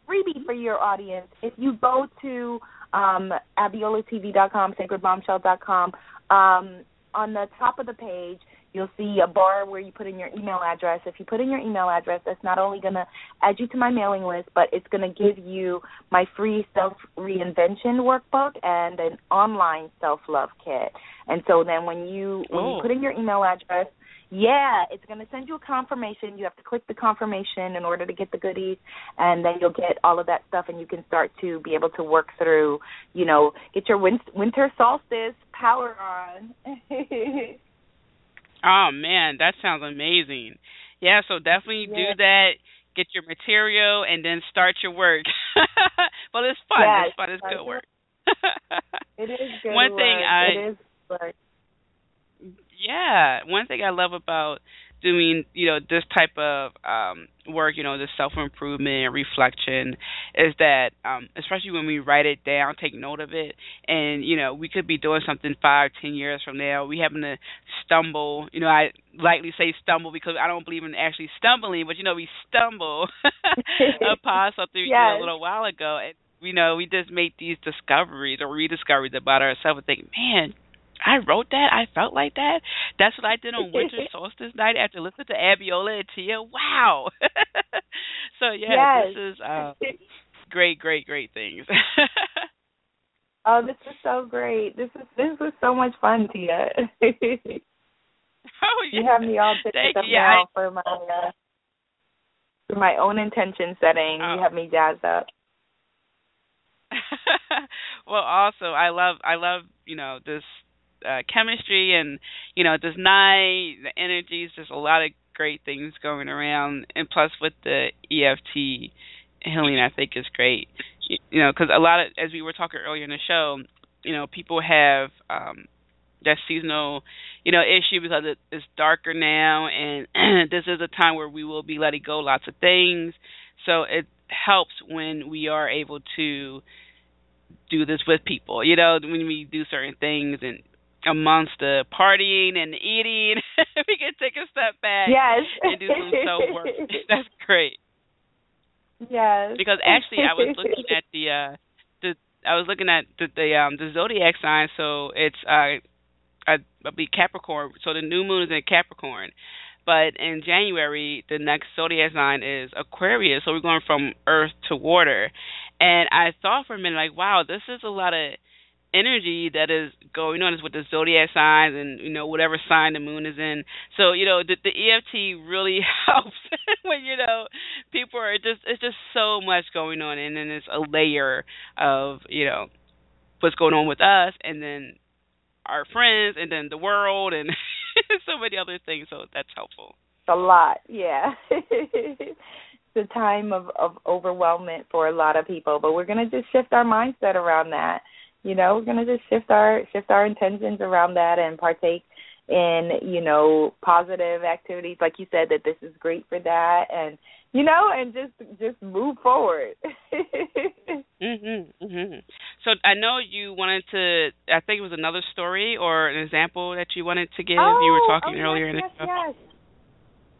freebie for your audience. If you go to um, abiolatv.com, sacredbombshell.com, um, on the top of the page, you'll see a bar where you put in your email address. If you put in your email address, that's not only going to add you to my mailing list, but it's going to give you my free self reinvention workbook and an online self love kit. And so then when you when you put in your email address, yeah, it's going to send you a confirmation. You have to click the confirmation in order to get the goodies, and then you'll get all of that stuff, and you can start to be able to work through, you know, get your win- winter solstice power on. [LAUGHS] Oh man, that sounds amazing. Yeah, so definitely Yeah. do that. Get your material and then start your work. well, it's fun. Yeah, it's fun. It's good work. it is [LAUGHS] good One thing work. I it is work. yeah, one thing I love about doing, you know, this type of um work, you know, this self improvement and reflection is that um especially when we write it down, take note of it and, you know, we could be doing something five, ten years from now. We happen to stumble, you know, I lightly say stumble because I don't believe in actually stumbling, but you know, we stumble [LAUGHS] [LAUGHS] upon something you know, a little while ago and you know, we just make these discoveries or rediscoveries about ourselves and think, Man, I wrote that. I felt like that. That's what I did on winter [LAUGHS] solstice night after listening to Abiola and Tia. Wow. [LAUGHS] so yeah, Yes. this is uh, great, great, great things. [LAUGHS] oh, this is so great. This is this was so much fun, Tia. oh yeah. you have me all picked Thank up you. Yeah, now for my uh, for my own intention setting. Oh. You have me jazzed up. well, also I love I love you know this uh, chemistry and you know this night the energies. There's a lot of great things going around, and plus with the EFT healing, I think is great. You, know, because a lot of as we were talking earlier in the show, you know, people have um that seasonal, you know, issue because it, it's darker now, and [CLEARS THROAT] this is a time where we will be letting go lots of things. So it helps when we are able to do this with people. You know, when we do certain things and amongst the partying and eating, [LAUGHS] we can take a step back yes. and do some self work. [LAUGHS] That's great. Yes. Because actually, I was looking at the uh the I was looking at the the um the zodiac sign. So it's uh I'd be Capricorn. So the new moon is in Capricorn. But in January, the next zodiac sign is Aquarius. So we're going from earth to water. And I thought for a minute, like, wow, this is a lot of energy that is going on is with the zodiac signs and you know whatever sign the moon is in so you know the, the eft really [LAUGHS] helps [LAUGHS] when you know people are just it's just so much going on and then it's a layer of you know what's going on with us and then our friends and then the world and [LAUGHS] so many other things. So that's helpful. A lot, yeah. a time of of overwhelmment for a lot of people, but we're gonna just shift our mindset around that. You know, we're gonna just shift our shift our intentions around that and partake in you know positive activities like you said that this is great for that and you know and just just move forward [LAUGHS] mhm mhm so i know you wanted to i think it was another story or an example that you wanted to give oh, you were talking oh, earlier yes, in yes, the yes.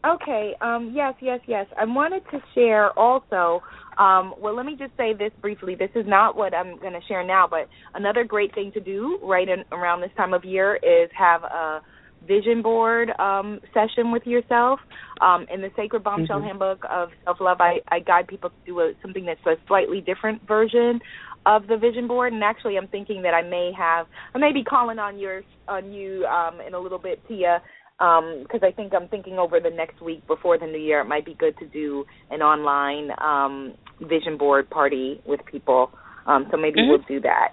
Okay, um, yes, yes, yes. I wanted to share also. Um, well, let me just say this briefly. This is not what I'm going to share now, but another great thing to do right in, around this time of year is have a vision board um, session with yourself. Um, in the Sacred Bombshell mm-hmm. Handbook of Self Love, I, I guide people to do a, something that's a slightly different version of the vision board. And actually, I'm thinking that I may have, I may be calling on your on you um, in a little bit, Tia, because um, I think I'm thinking over the next week before the new year, it might be good to do an online um, vision board party with people. Um, so maybe mm-hmm. we'll do that.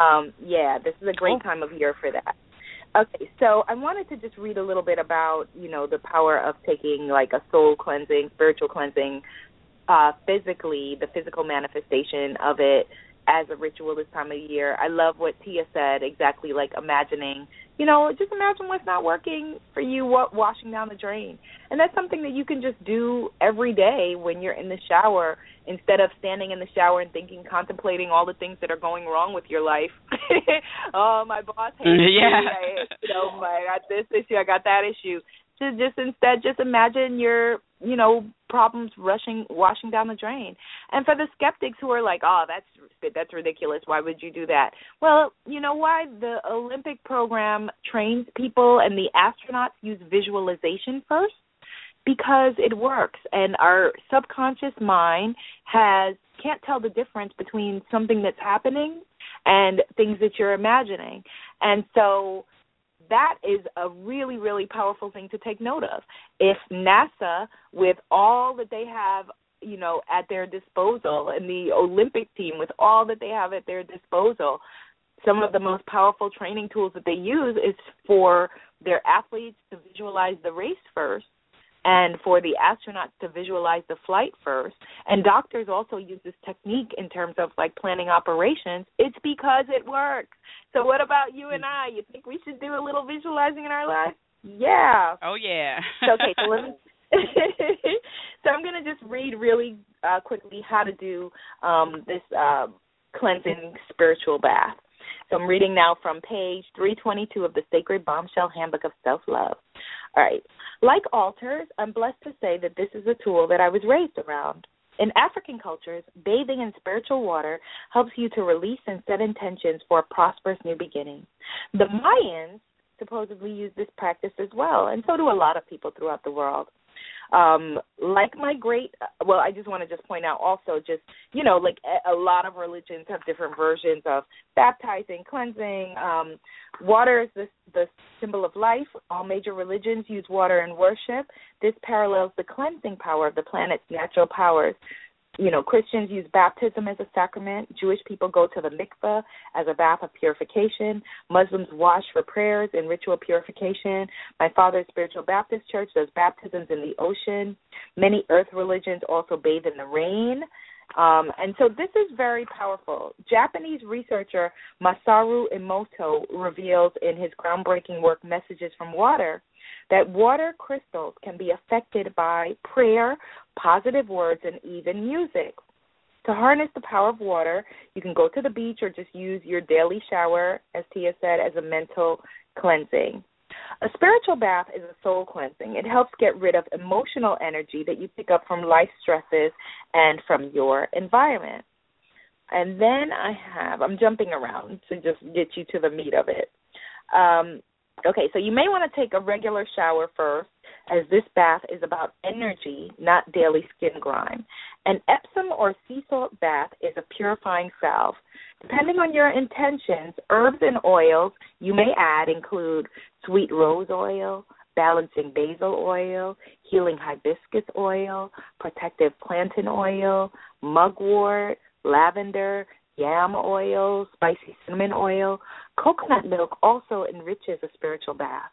Um, yeah, this is a great time of year for that. Okay, so I wanted to just read a little bit about, you know, the power of taking like a soul cleansing, spiritual cleansing, uh, physically, the physical manifestation of it as a ritual this time of year. I love what Tia said, exactly like imagining, you know, just imagine what's not working for you, what washing down the drain. And that's something that you can just do every day when you're in the shower instead of standing in the shower and thinking contemplating all the things that are going wrong with your life. [LAUGHS] oh, my boss hates [LAUGHS] yeah. me. I, you know, I got this issue, I got that issue to just instead just imagine your you know problems rushing washing down the drain. And for the skeptics who are like oh that's that's ridiculous. Why would you do that? Well you know why? The olympic program trains people and the astronauts use visualization first because it works. And our subconscious mind has can't tell the difference between something that's happening and things that you're imagining. And so that is a really, really powerful thing to take note of. If NASA, with all that they have, you know, at their disposal, and the Olympic team with all that they have at their disposal, some of the most powerful training tools that they use is for their athletes to visualize the race first and for the astronauts to visualize the flight first. And doctors also use this technique in terms of like planning operations. It's because it works. So what about you and I? You think we should do a little visualizing in our life? Yeah. Oh yeah. okay, so let me [LAUGHS] so I'm going to just read really uh, quickly how to do um, this uh, cleansing spiritual bath. So I'm reading now from page 322 of the Sacred Bombshell Handbook of Self Love. All right. Like altars, I'm blessed to say that this is a tool that I was raised around. In African cultures, bathing in spiritual water helps you to release and set intentions for a prosperous new beginning. The Mayans supposedly use this practice as well, and so do a lot of people throughout the world um like my great well i just want to just point out also just you know like a, lot of religions have different versions of baptizing cleansing um water is the the symbol of life. All major religions use water in worship. This parallels the cleansing power of the planet's natural powers you know, Christians use baptism as a sacrament. Jewish people go to the mikveh as a bath of purification. Muslims wash for prayers and ritual purification. My father's spiritual Baptist church does baptisms in the ocean. Many earth religions also bathe in the rain. Um, and so this is very powerful. Japanese researcher Masaru Emoto reveals in his groundbreaking work Messages from Water that water crystals can be affected by prayer, positive words, and even music. To harness the power of water, you can go to the beach or just use your daily shower, as Tia said, as a mental cleansing. A spiritual bath is a soul cleansing. It helps get rid of emotional energy that you pick up from life stresses and from your environment. And then I have, I'm jumping around to just get you to the meat of it. Um, okay, so you may want to take a regular shower first, as this bath is about energy, not daily skin grime. An Epsom or sea salt bath is a purifying salve. Depending on your intentions, herbs and oils you may add include sweet rose oil, balancing basil oil, healing hibiscus oil, protective plantain oil, mugwort, lavender, yam oil, spicy cinnamon oil. Coconut milk also enriches a spiritual bath.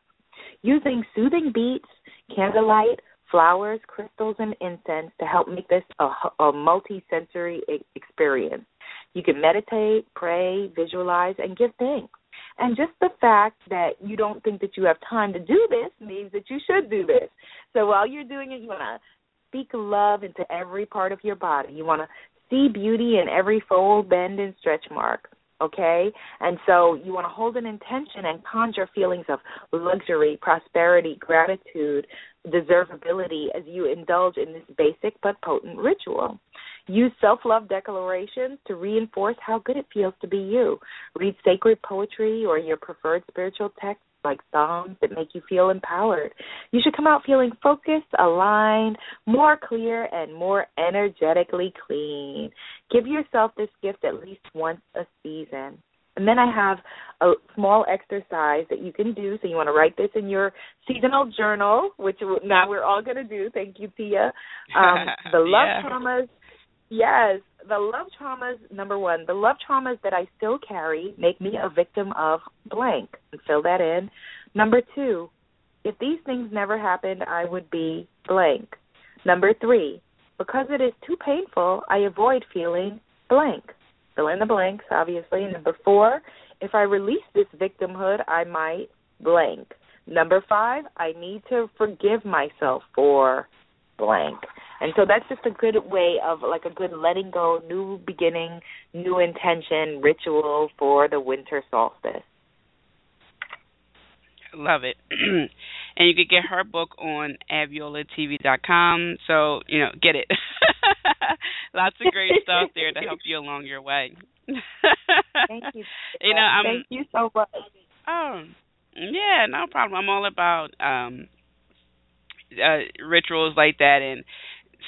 Using soothing beats, candlelight, flowers, crystals, and incense to help make this a, a multi-sensory experience. You can meditate, pray, visualize, and give thanks. And just the fact that you don't think that you have time to do this means that you should do this. So while you're doing it, you want to speak love into every part of your body. You want to see beauty in every fold, bend, and stretch mark. Okay? And so you want to hold an intention and conjure feelings of luxury, prosperity, gratitude, deservability as you indulge in this basic but potent ritual. Use self love declarations to reinforce how good it feels to be you. Read sacred poetry or your preferred spiritual text like songs that make you feel empowered. You should come out feeling focused, aligned, more clear, and more energetically clean. Give yourself this gift at least once a season. And then I have a small exercise that you can do. So you want to write this in your seasonal journal, which now we're all going to do. Thank you, Tia. Um, [LAUGHS] the love yeah. traumas. Yes, the love traumas. Number one, the love traumas that I still carry make me a victim of blank. Fill that in. Number two, if these things never happened, I would be blank. Number three, because it is too painful, I avoid feeling blank fill in the blanks, obviously. Number four, if I release this victimhood, I might blank. Number five, I need to forgive myself for blank. And so that's just a good way of like a good letting go, new beginning, new intention ritual for the winter solstice. Love it. [CLEARS THROAT] and you could get her book on abiolatv.com. So, you know, get it. [LAUGHS] Lots of great stuff there to help you along your way. [LAUGHS] Thank you. You know, I'm, Thank you so much. Oh, yeah, no problem. I'm all about um uh rituals like that and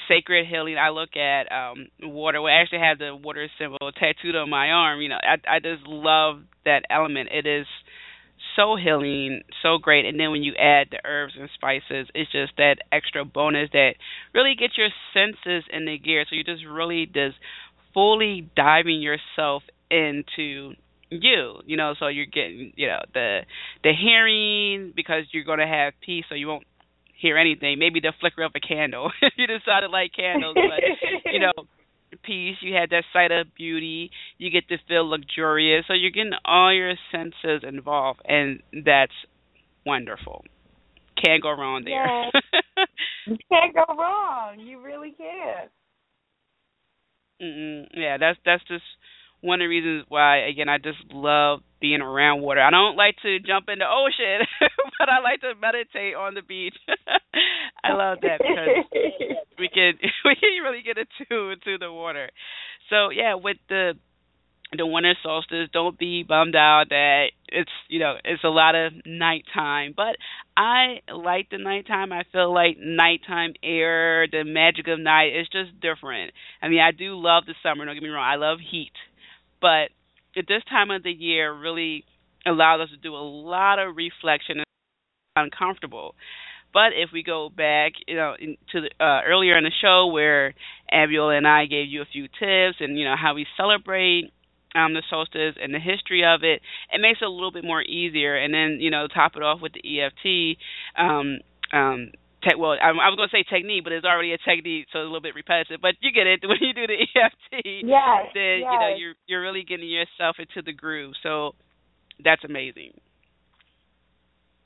sacred healing. I look at um water. We actually have the water symbol tattooed on my arm. You know, I I just love that element. It is so healing, so great. And then when you add the herbs and spices, it's just that extra bonus that really gets your senses in the gear. So you're just really just fully diving yourself into you you know so you're getting you know the the hearing because you're going to have peace so you won't hear anything maybe the flicker of a candle [LAUGHS] you decide to light candles but you know [LAUGHS] peace, you had that sight of beauty, you get to feel luxurious. So you're getting all your senses involved, and that's wonderful. Can't go wrong there. [LAUGHS] you can't go wrong. You really can't. Mm-mm. Yeah, that's that's just one of the reasons why again I just love being around water. I don't like to jump in the ocean, [LAUGHS] but I like to meditate on the beach. [LAUGHS] I love that because we can [LAUGHS] we can really get attuned to the water. So yeah, with the the winter solstice, don't be bummed out that it's you know it's a lot of nighttime. But I like the nighttime. I feel like nighttime air, the magic of night is just different. I mean, I do love the summer. Don't get me wrong. I love heat, but at this time of the year, really allows us to do a lot of reflection and uncomfortable. But if we go back, you know, to the, uh, earlier in the show where Abiola and I gave you a few tips and you know how we celebrate um, the solstice and the history of it, it makes it a little bit more easier. And then you know top it off with the EFT. Um, um, Te- well, I, I was going to say technique, but it's already a technique, so it's a little bit repetitive. But you get it [LAUGHS] when you do the EFT. Yes, then yes. you know you're you're really getting yourself into the groove. So that's amazing.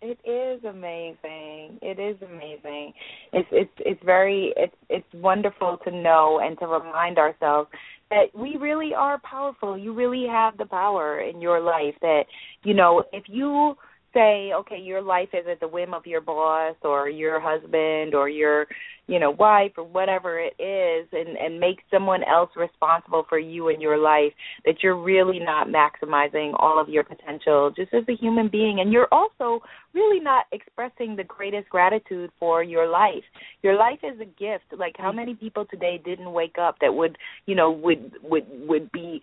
It is amazing. It is amazing. It's it's it's very it's it's wonderful to know and to remind ourselves that we really are powerful. You really have the power in your life that you know if you say, okay, your life is at the whim of your boss or your husband or your, you know, wife or whatever it is and and make someone else responsible for you and your life that you're really not maximizing all of your potential just as a human being and you're also really not expressing the greatest gratitude for your life. Your life is a gift. Like how mm-hmm. many people today didn't wake up that would, you know, would would would be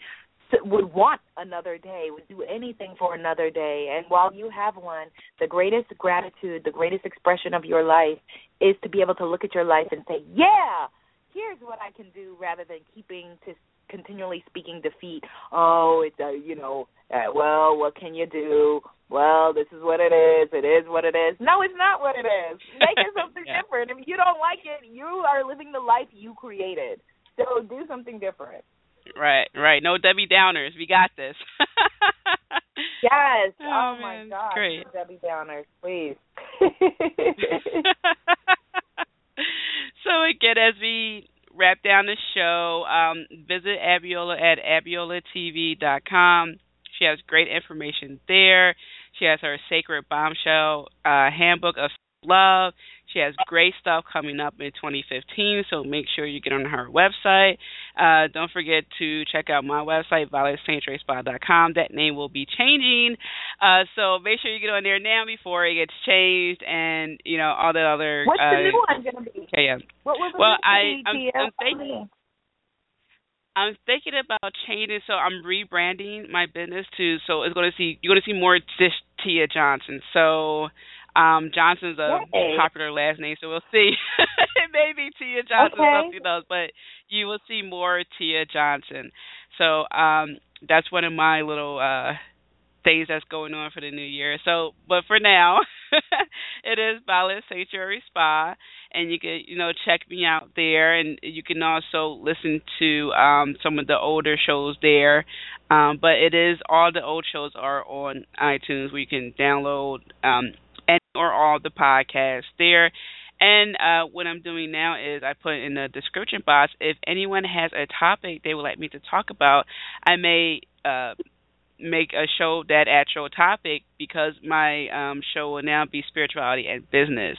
would want another day, would do anything for another day. And while you have one, the greatest gratitude, the greatest expression of your life is to be able to look at your life and say, "Yeah, here's what I can do," rather than keeping to continually speaking defeat. Oh, it's a, you know, uh, well, what can you do? Well, this is what it is. It is what it is. No, it's not what it is. [LAUGHS] Make it something yeah. different. If you don't like it, you are living the life you created. So do something different. Right, right. No Debbie Downers. We got this. [LAUGHS] yes. Oh, oh my God. Great. Debbie Downers, please. [LAUGHS] so again, as we wrap down the show, um, visit Abiola at abiolatv.com. She has great information there. She has her Sacred Bombshell uh, Handbook of Love. She has great stuff coming up in 2015, so make sure you get on her website. Uh, don't forget to check out my website, violetsanctuaryspa.com. That name will be changing, uh, so make sure you get on there now before it gets changed and you know all the other. What's uh, the new one going to be? Okay, yeah. What was well, I I'm, I'm thinking. I'm thinking about changing, so I'm rebranding my business to so it's going to see you're going to see more Tia Johnson. So um, Johnson's a Yay. popular last name, so we'll see. [LAUGHS] it may be Tia Johnson, okay. something else, but you will see more Tia Johnson. So um, that's one of my little uh, things that's going on for the new year. So, but for now, [LAUGHS] it is Violet Sanctuary Spa, and you can you know check me out there, and you can also listen to um, some of the older shows there. Um, but it is all the old shows are on iTunes, where you can download um, and or all the podcasts there. And uh, what I'm doing now is I put in the description box if anyone has a topic they would like me to talk about, I may uh, make a show that actual topic because my um, show will now be spirituality and business.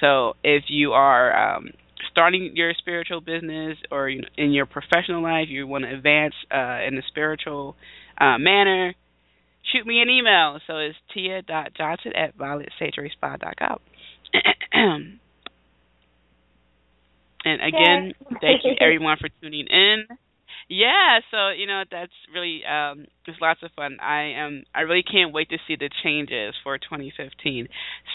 So if you are um, starting your spiritual business or in your professional life, you want to advance uh, in a spiritual uh, manner, shoot me an email. So it's tia.johnson at violetsanctuaryspa.com. [CLEARS THROAT] and again, [LAUGHS] thank you everyone for tuning in. Yeah, so you know that's really um it's lots of fun. I am I really can't wait to see the changes for 2015.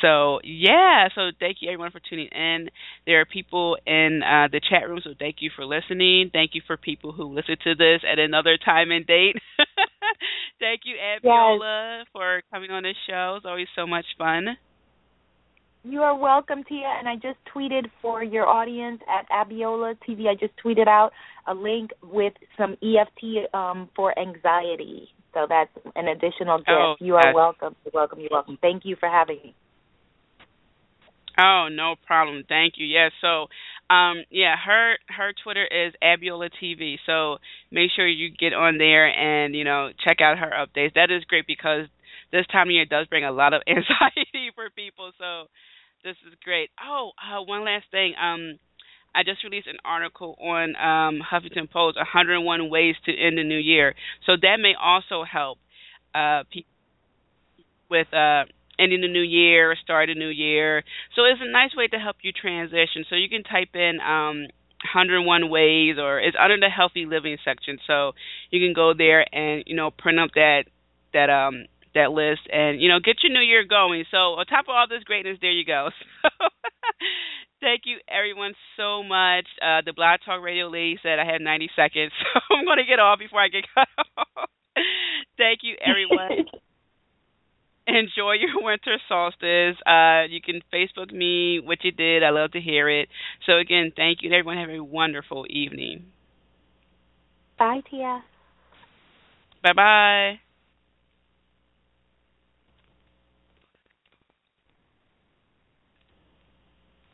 So yeah, so thank you everyone for tuning in. There are people in uh the chat room, so thank you for listening. Thank you for people who listen to this at another time and date. [LAUGHS] [LAUGHS] thank you, Abiola, yes. for coming on the show. It's always so much fun. You are welcome, Tia. And I just tweeted for your audience at Abiola TV. I just tweeted out a link with some EFT um, for anxiety. So that's an additional gift. Oh, you are welcome. You're welcome. You're welcome. Thank you for having me. Oh, no problem. Thank you. Yes. Yeah, so, um, yeah, her her Twitter is Abiola TV. So make sure you get on there and you know check out her updates. That is great because this time of year does bring a lot of [LAUGHS] anxiety for people. So this is great. Oh, uh, one last thing. Um, I just released an article on um, Huffington Post, 101 ways to end the new year. So that may also help uh, people with uh, ending the new year, start a new year. So it's a nice way to help you transition. So you can type in um, 101 ways, or it's under the healthy living section. So you can go there and you know print up that that um that list and you know get your new year going. So on top of all this greatness, there you go. [LAUGHS] So [LAUGHS] thank you everyone so much. Uh, the Blog Talk Radio lady said I had 90 seconds, [LAUGHS] so I'm going to get off before I get cut off. thank you everyone. [LAUGHS] Enjoy your winter solstice. Uh, you can Facebook me what you did. I love to hear it. So again, thank you. Everyone have a wonderful evening. Bye, Tia. Bye bye.